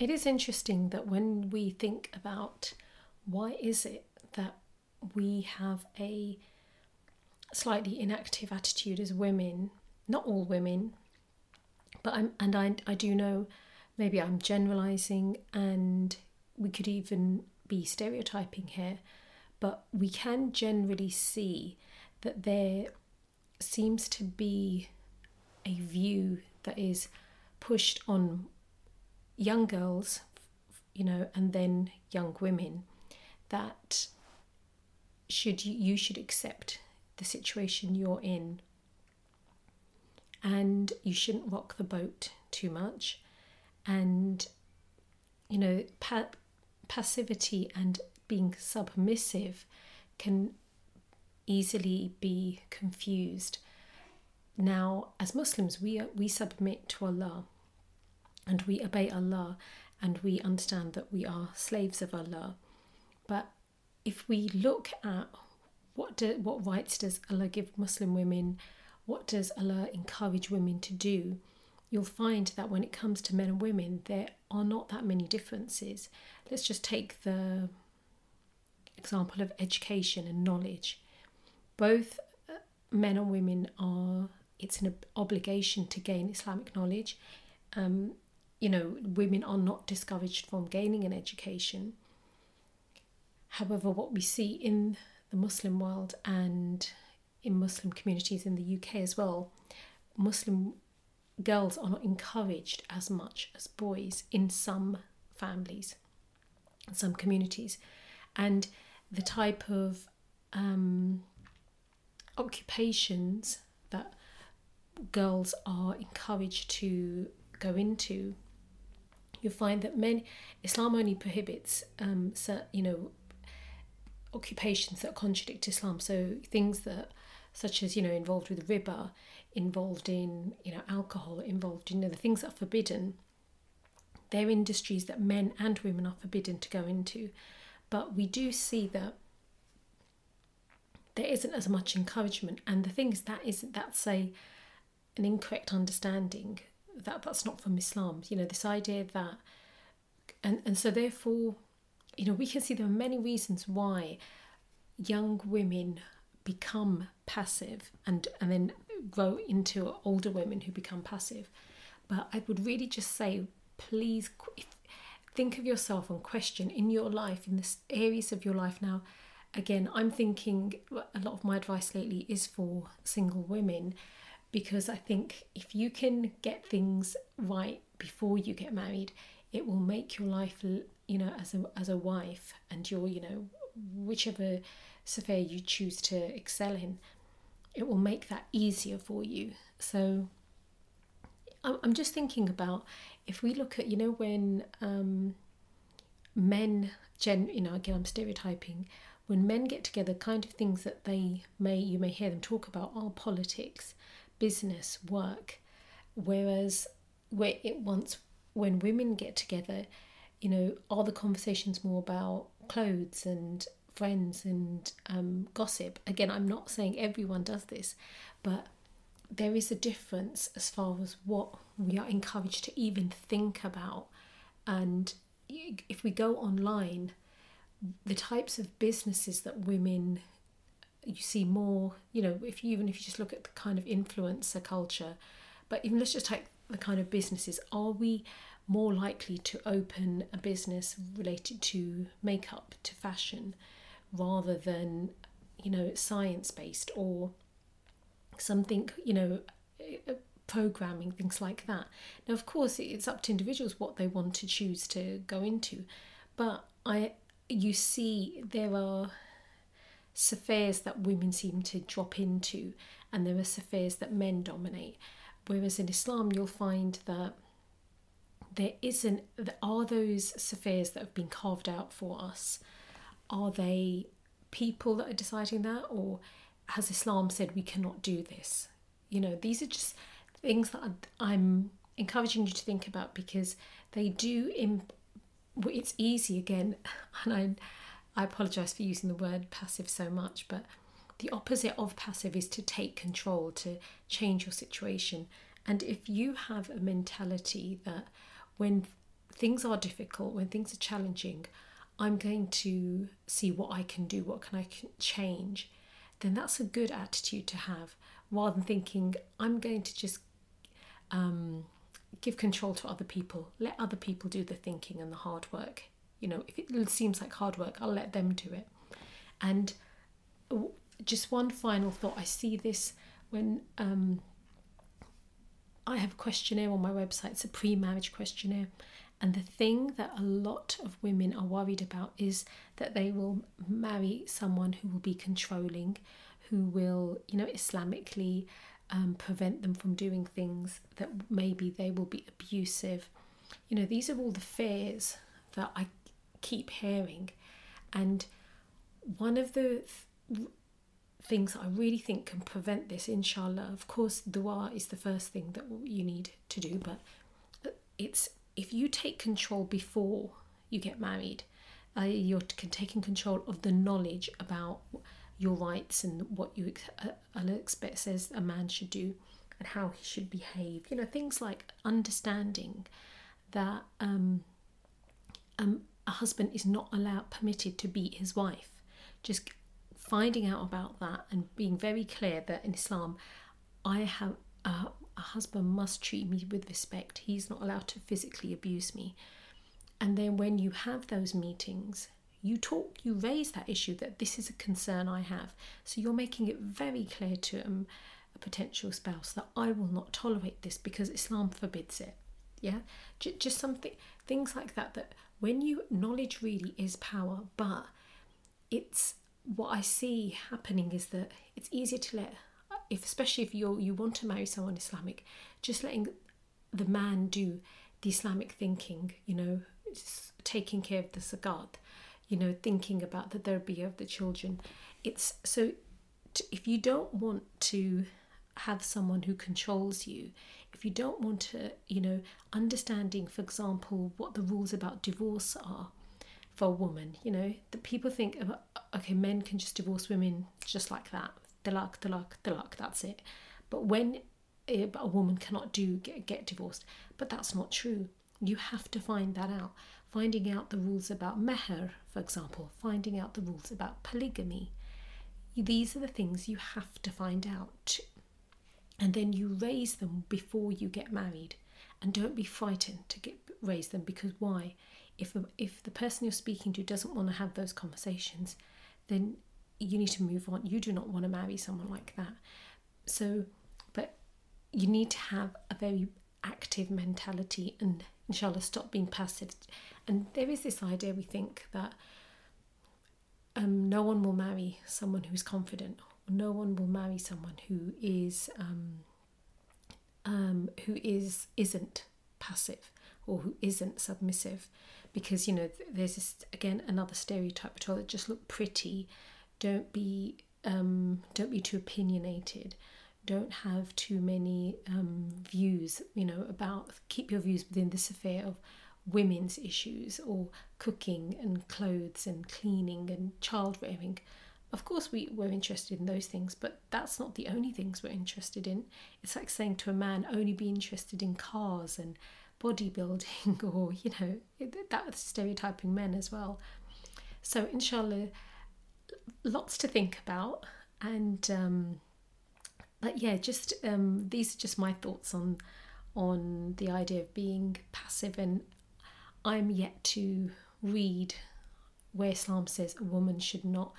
It is interesting that when we think about why is it that we have a slightly inactive attitude as women, not all women, but I'm and I I do know maybe I'm generalizing and we could even be stereotyping here, but we can generally see that there seems to be a view that is pushed on young girls, you know, and then young women that should you, should accept the situation you're in. And you shouldn't rock the boat too much. And you know pa- passivity and being submissive can easily be confused. Now as muslims we we submit to allah and we obey Allah and we understand that we are slaves of Allah. But if we look at what do, what rights does Allah give Muslim women, what does Allah encourage women to do, you'll find that when it comes to men and women, there are not that many differences. Let's just take the example of education and knowledge. Both uh, men and women are, it's an obligation to gain Islamic knowledge. Um, you know, women are not discouraged from gaining an education. However, what we see in the Muslim world and in Muslim communities in the UK as well, Muslim girls are not encouraged as much as boys in some families, in some communities. And the type of um, occupations that girls are encouraged to go into you'll find that men Islam only prohibits um, you know occupations that contradict Islam. So things that such as you know involved with riba, involved in you know alcohol, involved in you know, the things that are forbidden. They're industries that men and women are forbidden to go into, but we do see that there isn't as much encouragement. And the thing is that isn't that's a an incorrect understanding that that's not from Islam. You know, this idea that, and and so therefore, you know, we can see there are many reasons why young women become passive and and then grow into older women who become passive. But I would really just say, please think of yourself and question in your life, in the areas of your life now. Again, I'm thinking a lot of my advice lately is for single women because I think if you can get things right before you get married, it will make your life, you know, as a as a wife and your, you know, whichever sphere you choose to excel in, it will make that easier for you. So I'm just thinking about if we look at, you know, when um, men, gen, you know, again, I'm stereotyping, when men get together, kind of things that they may, you may hear them talk about are politics, business, work. Whereas where it once, when women get together, you know, are the conversations more about clothes and friends and um, gossip? Again, I'm not saying everyone does this, but there is a difference as far as what we are encouraged to even think about. And if we go online, the types of businesses that women you see more, you know, if you even if you just look at the kind of influencer culture, but even let's just take the kind of businesses, are we more likely to open a business related to makeup, to fashion, rather than, you know, science based or something, you know, uh, programming, things like that. Now, of course, it's up to individuals what they want to choose to go into, but I, you see, there are spheres that women seem to drop into, and there are spheres that men dominate. Whereas in Islam, you'll find that there isn't. there Are those spheres that have been carved out for us? Are they people that are deciding that, or has Islam said we cannot do this? You know, these are just things that I'm encouraging you to think about because they do. Imp- it's easy again, and I, I apologise for using the word passive so much, but the opposite of passive is to take control, to change your situation. And if you have a mentality that when things are difficult, when things are challenging, I'm going to see what I can do, what can I change, then that's a good attitude to have rather than thinking I'm going to just um, give control to other people, let other people do the thinking and the hard work. You know, if it seems like hard work, I'll let them do it. And just one final thought I see this when um, I have a questionnaire on my website, it's a pre marriage questionnaire. And the thing that a lot of women are worried about is that they will marry someone who will be controlling, who will, you know, Islamically um, prevent them from doing things, that maybe they will be abusive. You know, these are all the fears that I keep hearing. And one of the th- things I really think can prevent this, inshallah, of course, dua is the first thing that you need to do, but it's if you take control before you get married, uh, you're taking control of the knowledge about your rights and what you uh, Allah expect says a man should do and how he should behave. You know things like understanding that um, um, a husband is not allowed permitted to beat his wife. Just finding out about that and being very clear that in Islam, I have a a husband must treat me with respect. He's not allowed to physically abuse me. And then when you have those meetings, you talk, you raise that issue that this is a concern I have. So you're making it very clear to um, a potential spouse that I will not tolerate this because Islam forbids it. Yeah, J- just something, things like that. That when you knowledge really is power, but it's what I see happening is that it's easier to let if especially if you you want to marry someone Islamic, just letting the man do the Islamic thinking, you know, taking care of the zakat, you know, thinking about the tarbiyah of the children. It's so if you don't want to have someone who controls you, if you don't want to, you know, understanding, for example, what the rules about divorce are for a woman, you know, that people think, oh, okay, men can just divorce women just like that talaq, talaq, talaq, that's it. But when eh, a, a woman cannot do get, get divorced, but that's not true. You have to find that out. Finding out the rules about meher, for example, finding out the rules about polygamy. These are the things you have to find out. And then you raise them before you get married. And don't be frightened to get raise them because why? If if the person you're speaking to doesn't want to have those conversations, then you need to move on. You do not want to marry someone like that. So, but you need to have a very active mentality and inshallah stop being passive. And there is this idea we think that um, no one will marry someone who's confident, no one will marry someone who is um, um, who is isn't passive or who isn't submissive because you know there's this again another stereotype at all that just look pretty. Don't be um, don't be too opinionated. Don't have too many um, views you know about keep your views within the sphere of women's issues or cooking and clothes and cleaning and child rearing of course we we're interested in those things but that's not the only things we're interested in. It's like saying to a man only be interested in cars and bodybuilding or you know that's stereotyping men as well. So inshallah lots to think about and um, but yeah just um, these are just my thoughts on on the idea of being passive and i'm yet to read where islam says a woman should not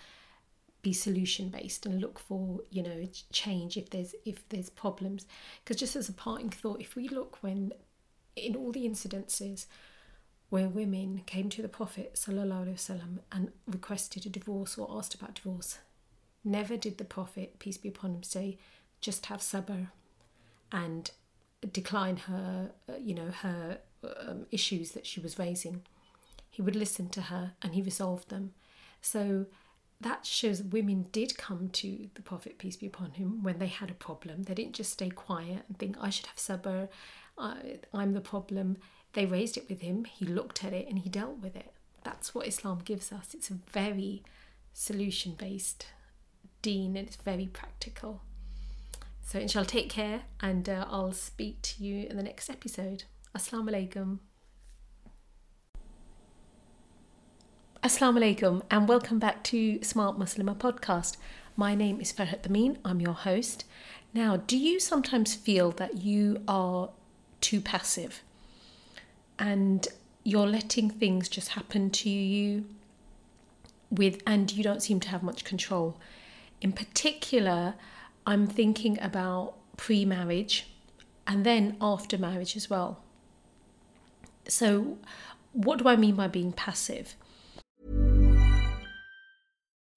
be solution based and look for you know change if there's if there's problems because just as a parting thought if we look when in all the incidences where women came to the Prophet وسلم, and requested a divorce or asked about divorce, never did the Prophet, peace be upon him, say, just have sabr and decline her, uh, you know, her um, issues that she was raising. He would listen to her and he resolved them. So that shows women did come to the Prophet, peace be upon him, when they had a problem. They didn't just stay quiet and think, I should have sabr I'm the problem. They raised it with him, he looked at it and he dealt with it. That's what Islam gives us. It's a very solution based deen and it's very practical. So, inshallah, take care and uh, I'll speak to you in the next episode. Assalamu alaikum. Assalamu alaikum and welcome back to Smart Muslimah podcast. My name is Farhat Amin, I'm your host. Now, do you sometimes feel that you are too passive and you're letting things just happen to you with and you don't seem to have much control in particular i'm thinking about pre-marriage and then after marriage as well so what do i mean by being passive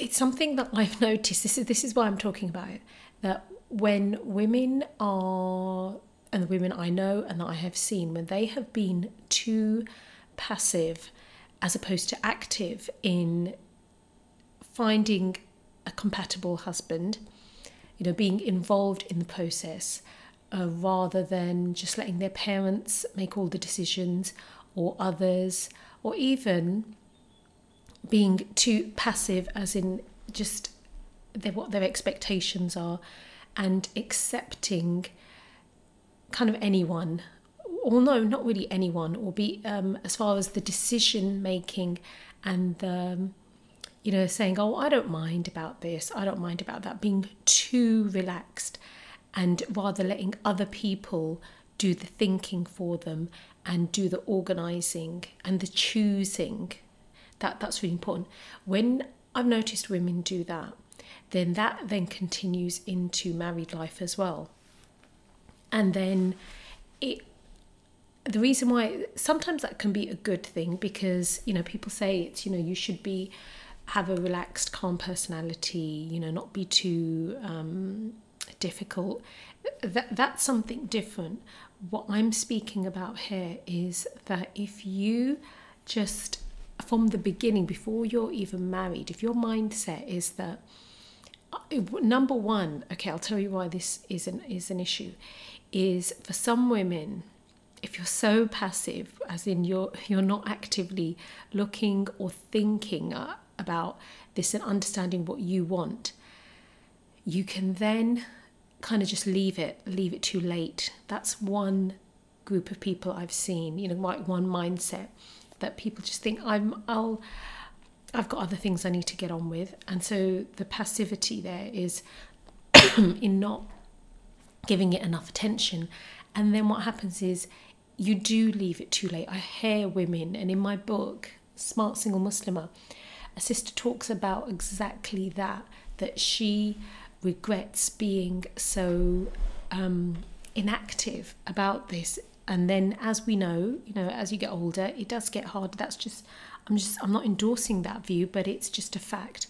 it's something that I've noticed. This is this is why I'm talking about it. That when women are, and the women I know and that I have seen, when they have been too passive as opposed to active in finding a compatible husband, you know, being involved in the process uh, rather than just letting their parents make all the decisions or others, or even being too passive, as in just their, what their expectations are, and accepting kind of anyone, or no, not really anyone, or be um, as far as the decision making and the, um, you know, saying, oh, I don't mind about this, I don't mind about that, being too relaxed, and rather letting other people do the thinking for them and do the organizing and the choosing that that's really important. When I've noticed women do that, then that then continues into married life as well. And then it the reason why sometimes that can be a good thing because you know people say it's you know you should be have a relaxed calm personality you know not be too um, difficult that that's something different what i'm speaking about here is that if you just from the beginning, before you're even married, if your mindset is that number one, okay, I'll tell you why this is an is an issue, is for some women, if you're so passive, as in you're you're not actively looking or thinking uh, about this and understanding what you want, you can then kind of just leave it, leave it too late. That's one group of people I've seen, you know, like one mindset that people just think I'm I'll I've got other things I need to get on with. And so the passivity there is in not giving it enough attention. And then what happens is you do leave it too late. I hear women, and in my book, Smart Single Muslimah, a sister talks about exactly that, that she regrets being so um, inactive about this. And then, as we know, you know, as you get older, it does get harder. That's just I'm just I'm not endorsing that view, but it's just a fact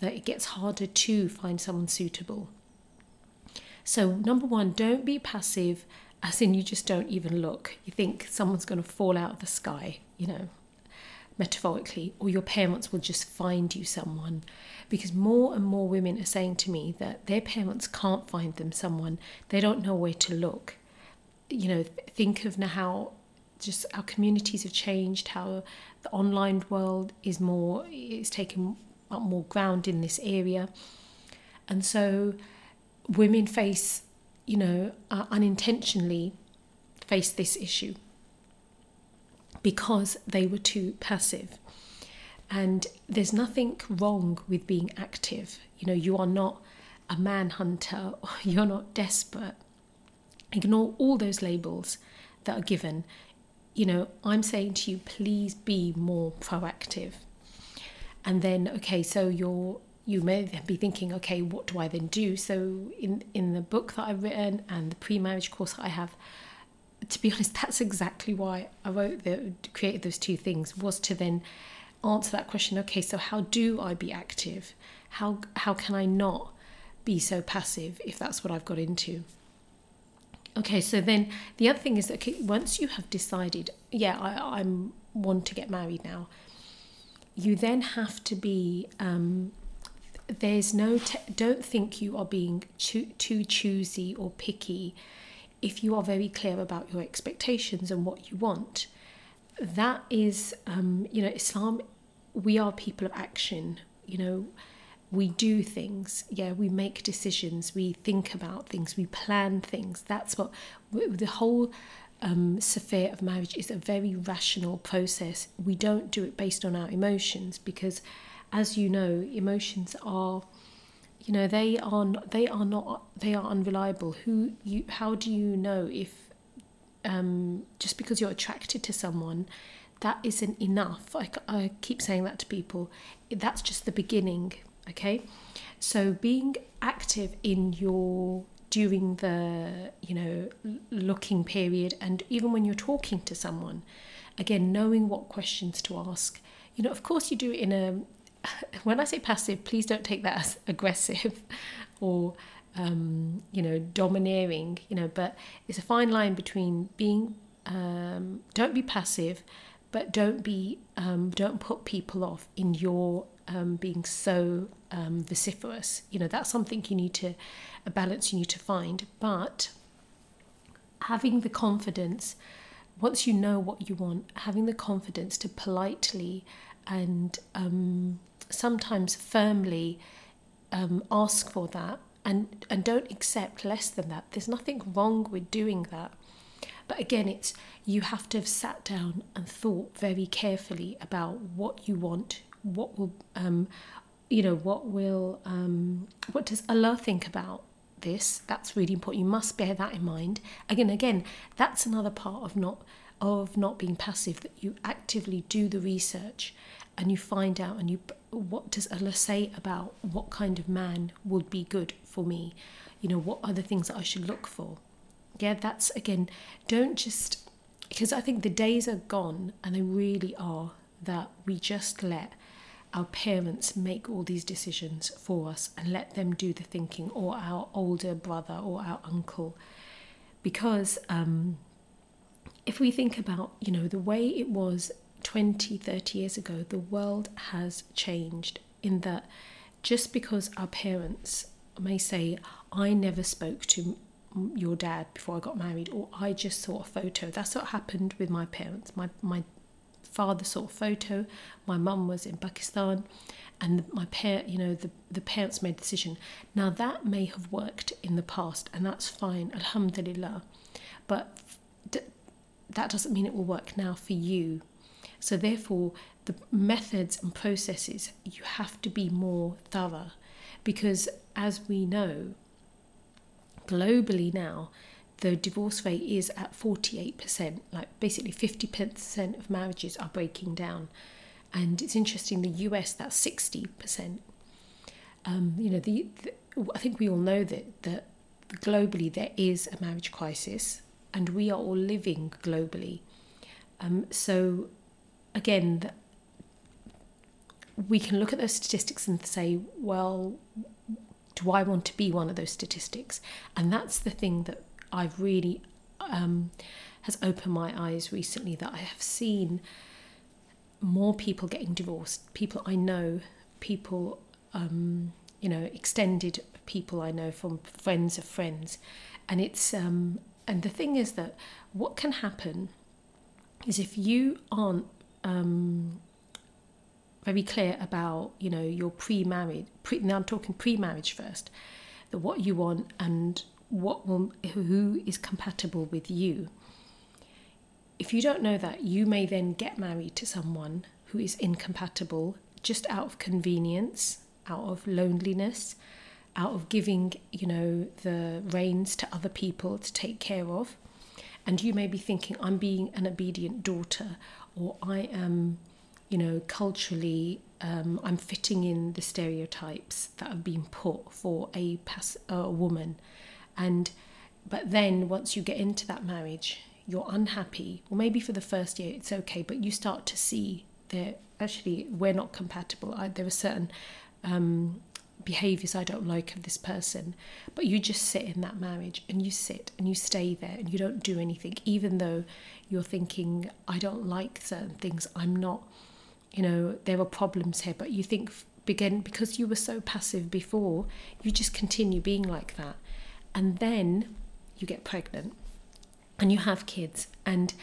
that it gets harder to find someone suitable. So number one, don't be passive, as in you just don't even look. You think someone's going to fall out of the sky, you know, metaphorically, or your parents will just find you someone. Because more and more women are saying to me that their parents can't find them someone, they don't know where to look. You know, think of now how just our communities have changed, how the online world is more, it's taken up more ground in this area. And so women face, you know, uh, unintentionally face this issue because they were too passive. And there's nothing wrong with being active. You know, you are not a manhunter, you're not desperate. Ignore all those labels that are given you know, I'm saying to you, please be more proactive. And then, okay, so you're you may be thinking, okay, what do I then do? So in in the book that I've written and the pre-marriage course I have, to be honest, that's exactly why I wrote the created those two things was to then answer that question. Okay, so how do I be active? How how can I not be so passive if that's what I've got into? Okay, so then the other thing is that okay, once you have decided, yeah, I, I'm want to get married now, you then have to be. Um, there's no. Te- don't think you are being too, too choosy or picky. If you are very clear about your expectations and what you want, that is, um, you know, Islam. We are people of action. You know, we do things. Yeah we make decisions. We think about things. We plan things. That's what the whole um, sphere of marriage is a very rational process. We don't do it based on our emotions because as you know emotions are you know they are not, they are not they are unreliable. Who you how do you know if um, just because you're attracted to someone that isn't enough? I, I keep saying that to people. That's just the beginning okay? So being active in your during the you know looking period and even when you're talking to someone again knowing what questions to ask. You know of course you do it in a when i say passive please don't take that as aggressive or um, you know domineering you know but it's a fine line between being um, don't be passive but don't be um, don't put people off in your um, being so um, vociferous. You know, that's something you need to, a balance you need to find. But having the confidence, once you know what you want, having the confidence to politely and um, sometimes firmly um, ask for that and, and don't accept less than that. There's nothing wrong with doing that. But again, it's you have to have sat down and thought very carefully about what you want, what will um, you know what will um, what does Allah think about this? That's really important. You must bear that in mind. Again again that's another part of not of not being passive that you actively do the research and you find out and you what does Allah say about what kind of man would be good for me? You know what are the things that I should look for? Yeah that's again don't just because I think the days are gone and they really are that we just let our parents make all these decisions for us and let them do the thinking, or our older brother or our uncle. Because um, if we think about, you know, the way it was 20, 30 years ago, the world has changed in that just because our parents may say, I never spoke to your dad before I got married, or I just saw a photo. That's what happened with my parents. My, my father saw a photo, my mum was in Pakistan, and my parent, you know, the, the parents made a decision. Now that may have worked in the past, and that's fine, alhamdulillah, but that doesn't mean it will work now for you. So therefore, the methods and processes you have to be more thorough, because as we know, globally now, the divorce rate is at 48%, like basically 50% of marriages are breaking down. And it's interesting, the US, that's 60%. Um, you know, the, the, I think we all know that, that globally there is a marriage crisis and we are all living globally. Um, so, again, we can look at those statistics and say, well, do I want to be one of those statistics? And that's the thing that I've really um, has opened my eyes recently that I have seen more people getting divorced. People I know, people, um, you know, extended people I know from friends of friends, and it's um, and the thing is that what can happen is if you aren't um, very clear about you know your pre marriage, pre, now i'm talking pre-marriage first that what you want and what will who is compatible with you. If you don't know that you may then get married to someone who is incompatible just out of convenience out of loneliness out of giving you know the reins to other people to take care of. And you may be thinking i'm being an obedient daughter or i am you know culturally um, i'm fitting in the stereotypes that have been put for a, pass- a woman and but then once you get into that marriage you're unhappy or maybe for the first year it's okay but you start to see that actually we're not compatible I, there are certain um, behaviors I don't like of this person. But you just sit in that marriage and you sit and you stay there and you don't do anything, even though you're thinking, I don't like certain things. I'm not, you know, there are problems here. But you think, begin because you were so passive before, you just continue being like that and then you get pregnant and you have kids and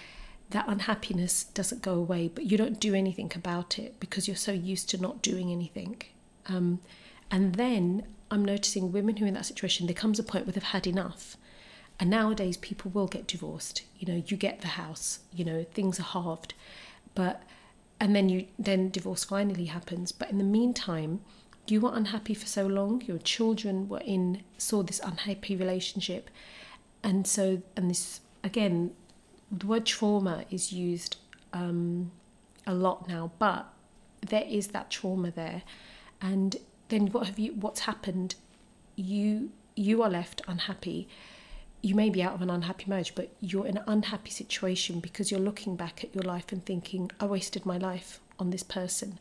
that unhappiness doesn't go away but you don't do anything about it because you're so used to not doing anything. Um, and then i'm noticing women who are in that situation there comes a point where they've had enough. And nowadays people will get divorced. You know you get the house you know things are halved. But and then you then divorce finally happens. But in the meantime you were unhappy for so long your children were in saw this unhappy relationship. And so and this again the word trauma is used um, a lot now but there is that trauma there. And then what have you what's happened? You you are left unhappy. You may be out of an unhappy marriage but you're in an unhappy situation because you're looking back at your life and thinking i wasted my life on this person.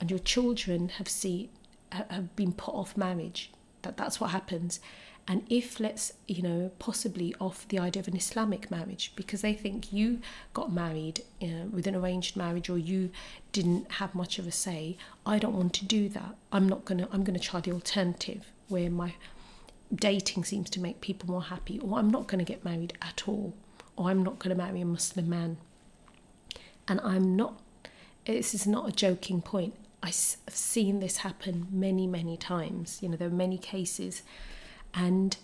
And your children have seen have been put off marriage that that's what happens. And if let's you know possibly off the idea of an islamic marriage because they think you got married uh, with an arranged marriage or you didn't have much of a say i don't want to do that. I'm not to i'm going to try the alternative where my dating seems to make people more happy or i'm not going to get married at all or i'm not going to marry a muslim man. And i'm not this is not a joking point I've seen this happen many, many times. You know, there are many cases. And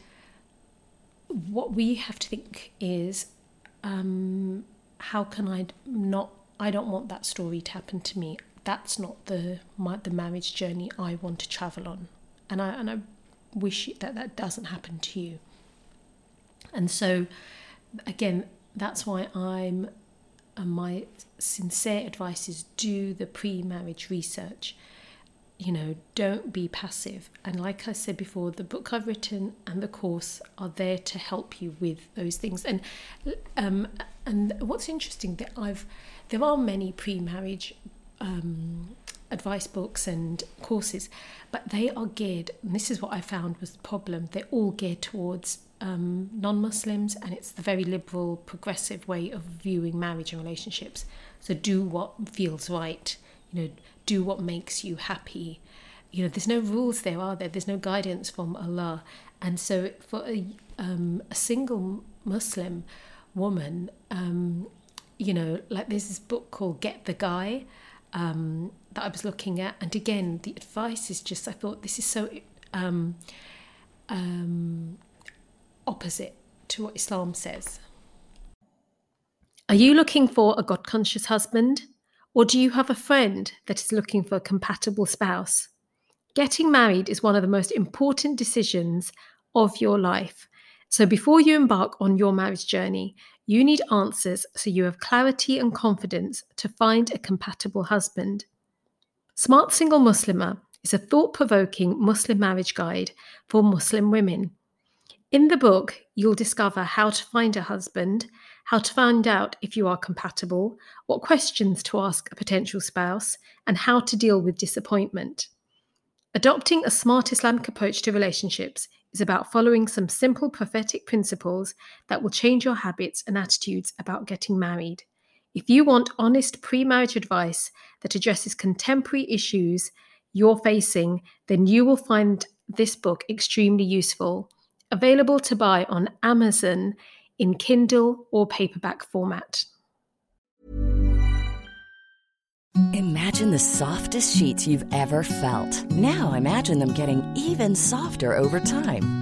what we have to think is um, how can I not, I don't want that story to happen to me. That's not the, my, the marriage journey I want to travel on. And I, and I wish that that doesn't happen to you. And so, again, that's why I'm and my sincere advice is do the pre marriage research. You know, don't be passive. And like I said before, the book I've written and the course are there to help you with those things. And um, and what's interesting that I've there are many pre marriage um, advice books and courses, but they are geared. And this is what I found was the problem. They're all geared towards um, non Muslims, and it's the very liberal, progressive way of viewing marriage and relationships. So do what feels right, you know, do what makes you happy. you know, there's no rules there, are there? There's no guidance from Allah. And so for a, um, a single Muslim woman, um, you know, like there's this book called Get the Guy um, that I was looking at. And again, the advice is just, I thought this is so um, um, opposite to what Islam says. Are you looking for a God conscious husband? Or do you have a friend that is looking for a compatible spouse? Getting married is one of the most important decisions of your life. So before you embark on your marriage journey, you need answers so you have clarity and confidence to find a compatible husband. Smart Single Muslimah is a thought provoking Muslim marriage guide for Muslim women. In the book, you'll discover how to find a husband, how to find out if you are compatible, what questions to ask a potential spouse, and how to deal with disappointment. Adopting a smart Islamic approach to relationships is about following some simple prophetic principles that will change your habits and attitudes about getting married. If you want honest pre marriage advice that addresses contemporary issues you're facing, then you will find this book extremely useful. Available to buy on Amazon in Kindle or paperback format. Imagine the softest sheets you've ever felt. Now imagine them getting even softer over time.